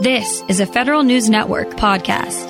This is a Federal News Network podcast.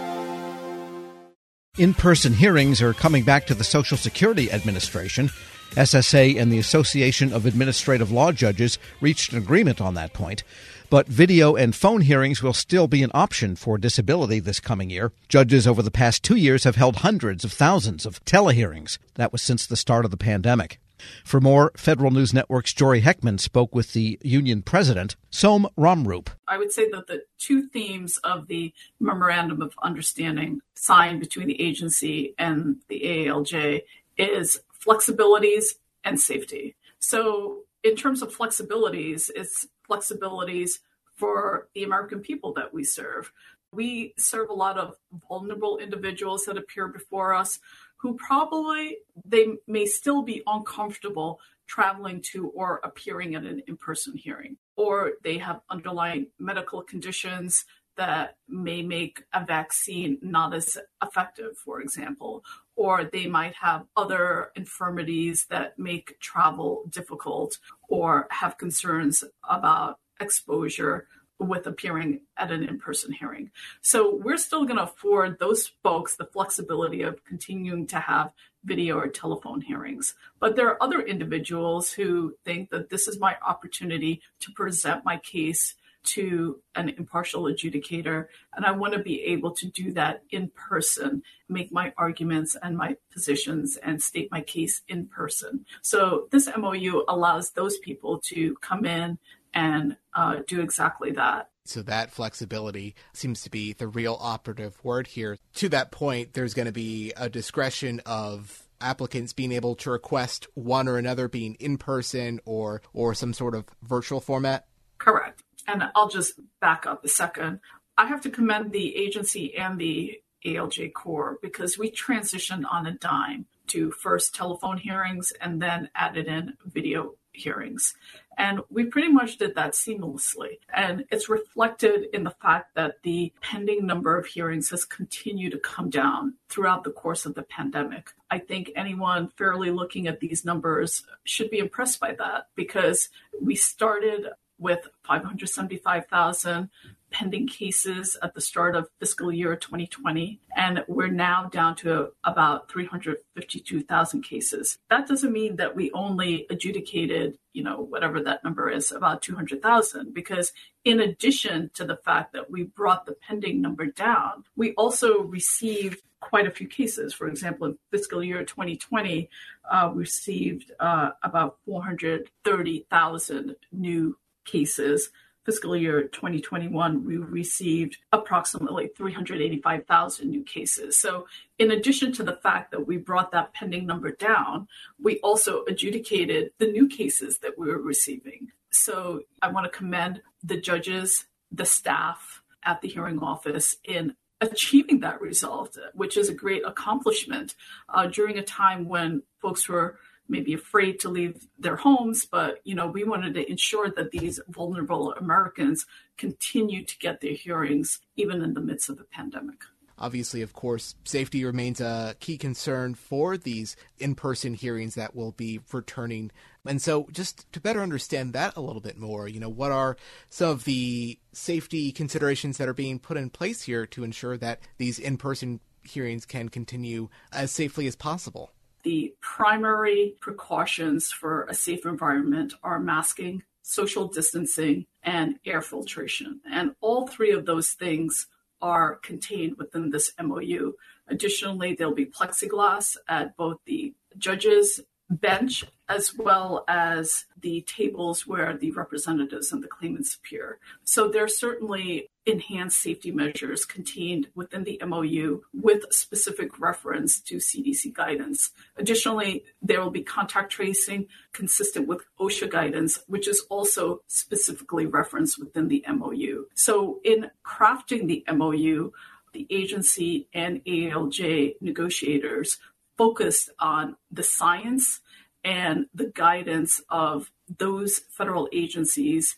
In person hearings are coming back to the Social Security Administration. SSA and the Association of Administrative Law Judges reached an agreement on that point. But video and phone hearings will still be an option for disability this coming year. Judges over the past two years have held hundreds of thousands of telehearings. That was since the start of the pandemic. For more, Federal News Network's Jory Heckman spoke with the union president, Som Ramroop. I would say that the two themes of the Memorandum of Understanding signed between the agency and the AALJ is flexibilities and safety. So, in terms of flexibilities, it's flexibilities for the American people that we serve. We serve a lot of vulnerable individuals that appear before us who probably they may still be uncomfortable traveling to or appearing at an in-person hearing or they have underlying medical conditions that may make a vaccine not as effective for example or they might have other infirmities that make travel difficult or have concerns about exposure with appearing at an in person hearing. So we're still going to afford those folks the flexibility of continuing to have video or telephone hearings. But there are other individuals who think that this is my opportunity to present my case to an impartial adjudicator. And I want to be able to do that in person, make my arguments and my positions and state my case in person. So this MOU allows those people to come in and uh, do exactly that. So that flexibility seems to be the real operative word here. To that point, there's going to be a discretion of applicants being able to request one or another being in person or or some sort of virtual format. Correct. And I'll just back up a second. I have to commend the agency and the ALJ Corps because we transitioned on a dime to first telephone hearings and then added in video hearings. And we pretty much did that seamlessly. And it's reflected in the fact that the pending number of hearings has continued to come down throughout the course of the pandemic. I think anyone fairly looking at these numbers should be impressed by that because we started with 575,000 pending cases at the start of fiscal year 2020, and we're now down to about 352,000 cases. That doesn't mean that we only adjudicated, you know, whatever that number is, about 200,000, because in addition to the fact that we brought the pending number down, we also received quite a few cases. For example, in fiscal year 2020, uh, we received uh, about 430,000 new cases fiscal year 2021, we received approximately 385,000 new cases. So, in addition to the fact that we brought that pending number down, we also adjudicated the new cases that we were receiving. So, I want to commend the judges, the staff at the hearing office in achieving that result, which is a great accomplishment uh, during a time when folks were maybe afraid to leave their homes, but you know, we wanted to ensure that these vulnerable Americans continue to get their hearings even in the midst of the pandemic. Obviously, of course, safety remains a key concern for these in person hearings that will be returning. And so, just to better understand that a little bit more, you know, what are some of the safety considerations that are being put in place here to ensure that these in person hearings can continue as safely as possible? The primary precautions for a safe environment are masking, social distancing, and air filtration. And all three of those things are contained within this MOU. Additionally, there'll be plexiglass at both the judges bench as well as the tables where the representatives and the claimants appear. So there are certainly enhanced safety measures contained within the MOU with specific reference to CDC guidance. Additionally, there will be contact tracing consistent with OSHA guidance, which is also specifically referenced within the MOU. So in crafting the MOU, the agency and ALJ negotiators focused on the science and the guidance of those federal agencies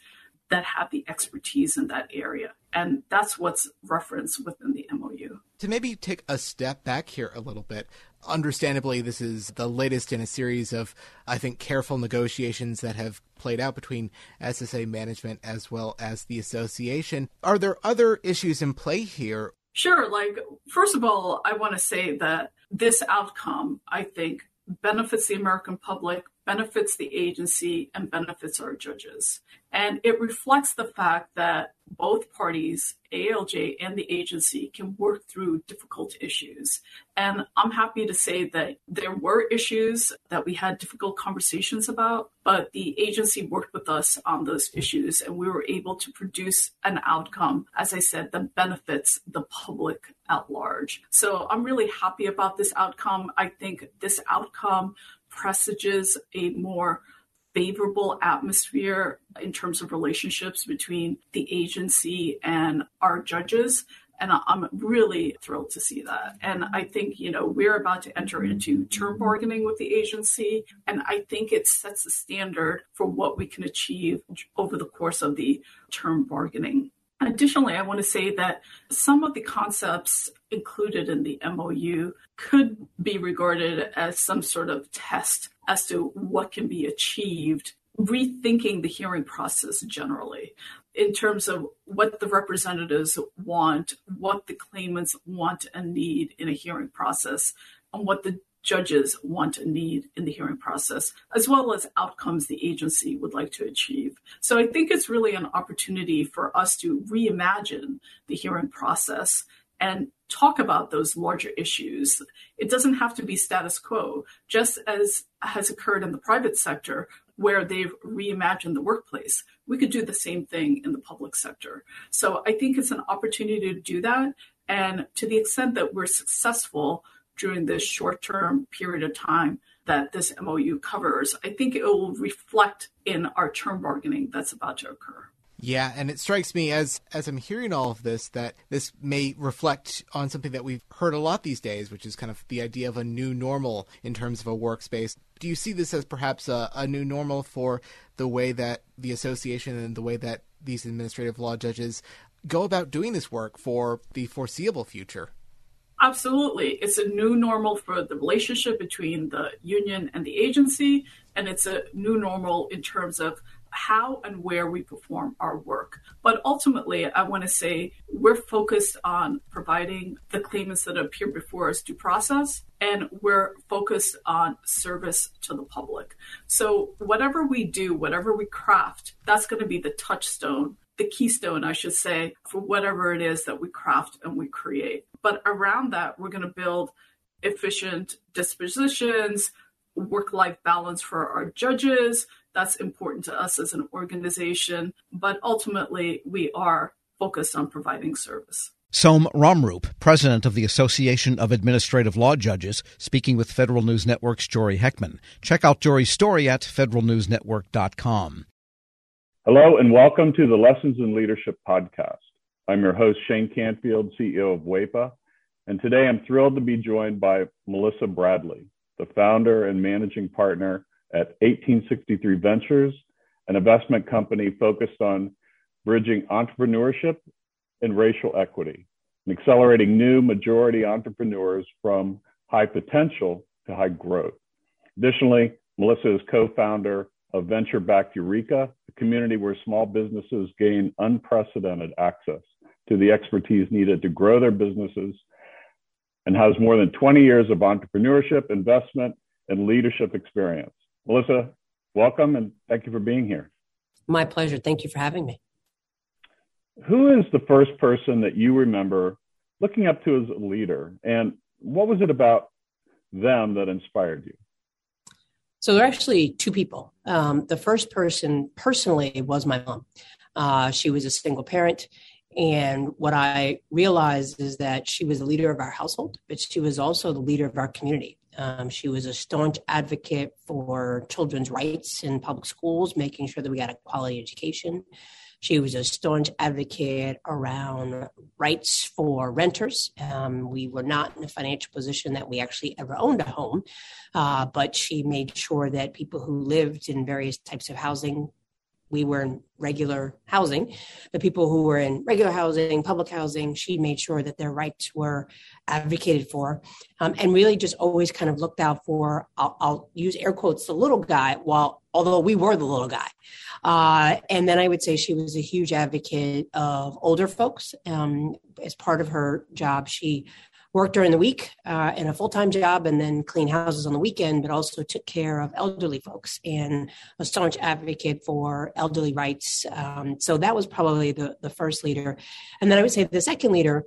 that have the expertise in that area. And that's what's referenced within the MOU. To maybe take a step back here a little bit, understandably, this is the latest in a series of, I think, careful negotiations that have played out between SSA management as well as the association. Are there other issues in play here? Sure. Like, first of all, I want to say that this outcome, I think, benefits the American public, benefits the agency, and benefits our judges. And it reflects the fact that both parties, ALJ and the agency, can work through difficult issues. And I'm happy to say that there were issues that we had difficult conversations about, but the agency worked with us on those issues and we were able to produce an outcome, as I said, that benefits the public at large. So I'm really happy about this outcome. I think this outcome presages a more favorable atmosphere in terms of relationships between the agency and our judges. And I'm really thrilled to see that. And I think, you know, we're about to enter into term bargaining with the agency. And I think it sets the standard for what we can achieve over the course of the term bargaining. Additionally, I want to say that some of the concepts included in the MOU could be regarded as some sort of test as to what can be achieved, rethinking the hearing process generally in terms of what the representatives want, what the claimants want and need in a hearing process, and what the judges want and need in the hearing process, as well as outcomes the agency would like to achieve. So I think it's really an opportunity for us to reimagine the hearing process and talk about those larger issues. It doesn't have to be status quo, just as has occurred in the private sector where they've reimagined the workplace. We could do the same thing in the public sector. So I think it's an opportunity to do that. And to the extent that we're successful during this short term period of time that this MOU covers, I think it will reflect in our term bargaining that's about to occur. Yeah, and it strikes me as as I'm hearing all of this that this may reflect on something that we've heard a lot these days, which is kind of the idea of a new normal in terms of a workspace. Do you see this as perhaps a, a new normal for the way that the association and the way that these administrative law judges go about doing this work for the foreseeable future? Absolutely. It's a new normal for the relationship between the union and the agency, and it's a new normal in terms of how and where we perform our work. But ultimately, I want to say we're focused on providing the claimants that appear before us due process, and we're focused on service to the public. So, whatever we do, whatever we craft, that's going to be the touchstone the keystone, I should say, for whatever it is that we craft and we create. But around that, we're going to build efficient dispositions, work life balance for our judges. That's important to us as an organization. But ultimately, we are focused on providing service. Som Ramroop, president of the Association of Administrative Law Judges, speaking with Federal News Network's Jory Heckman. Check out Jory's story at federalnewsnetwork.com. Hello, and welcome to the Lessons in Leadership podcast. I'm your host, Shane Canfield, CEO of WEPA, and today I'm thrilled to be joined by Melissa Bradley, the founder and managing partner at 1863 Ventures, an investment company focused on bridging entrepreneurship and racial equity and accelerating new majority entrepreneurs from high potential to high growth. Additionally, Melissa is co founder of Venture Backed Ureeka, a community where small businesses gain unprecedented access to the expertise needed to grow their businesses and has more than 20 years of entrepreneurship, investment, and leadership experience. Melissa, welcome and thank you for being here. My pleasure. Thank you for having me. Who is the first person that you remember looking up to as a leader, and what was it about them that inspired you? So there are actually two people. Um, the first person, personally, was my mom. Uh, she was a single parent. And what I realized is that she was the leader of our household, but she was also the leader of our community. Um, she was a staunch advocate for children's rights in public schools, making sure that we got a quality education. She was a staunch advocate around rights for renters. Um, we were not in a financial position that we actually ever owned a home, uh, but she made sure that people who lived in various types of housing we were in regular housing. The people who were in regular housing, public housing, she made sure that their rights were advocated for, um, and really just always kind of looked out for. I'll, I'll, use air quotes the little guy, while although we were the little guy. Uh, and then I would say she was a huge advocate of older folks. Um, as part of her job, she worked during the week uh, in a full time job and then clean houses on the weekend, but also took care of elderly folks and a staunch advocate for elderly rights. Um, so that was probably the, the first leader. And then I would say the second leader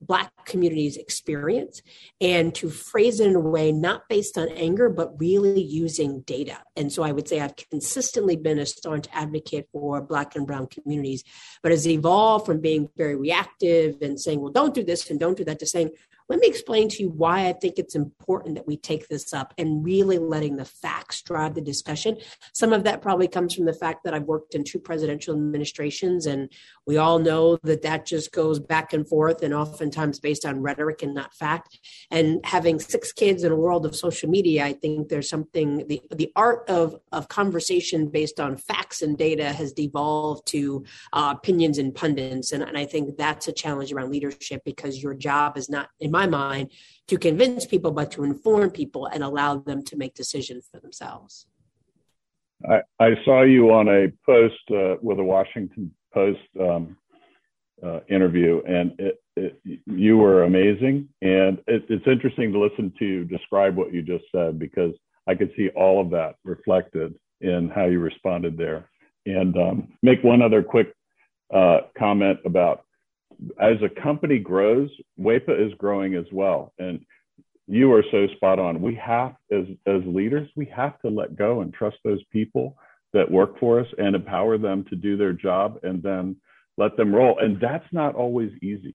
black communities experience and to phrase it in a way not based on anger but really using data and so i would say i've consistently been a staunch advocate for black and brown communities but has evolved from being very reactive and saying well don't do this and don't do that to saying let me explain to you why I think it's important that we take this up and really letting the facts drive the discussion. Some of that probably comes from the fact that I've worked in two presidential administrations, and we all know that that just goes back and forth and oftentimes based on rhetoric and not fact. And having six kids in a world of social media, I think there's something, the, the art of, of conversation based on facts and data has devolved to uh, opinions and pundits. And, and I think that's a challenge around leadership because your job is not, in my mind, to convince people, but to inform people and allow them to make decisions for themselves. I, I saw you on a post uh, with a Washington Post um, uh, interview, and it, it, you were amazing. And it, it's interesting to listen to you describe what you just said because I could see all of that reflected in how you responded there. And um, make one other quick uh, comment about as a company grows, WEPA is growing as well. And you are so spot on. We have, as, as leaders, we have to let go and trust those people that work for us and empower them to do their job and then let them roll. And that's not always easy.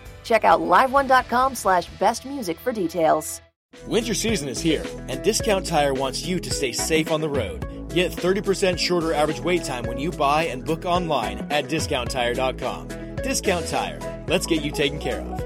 Check out liveone.com slash best music for details. Winter season is here, and Discount Tire wants you to stay safe on the road. Get 30% shorter average wait time when you buy and book online at discounttire.com. Discount Tire. Let's get you taken care of.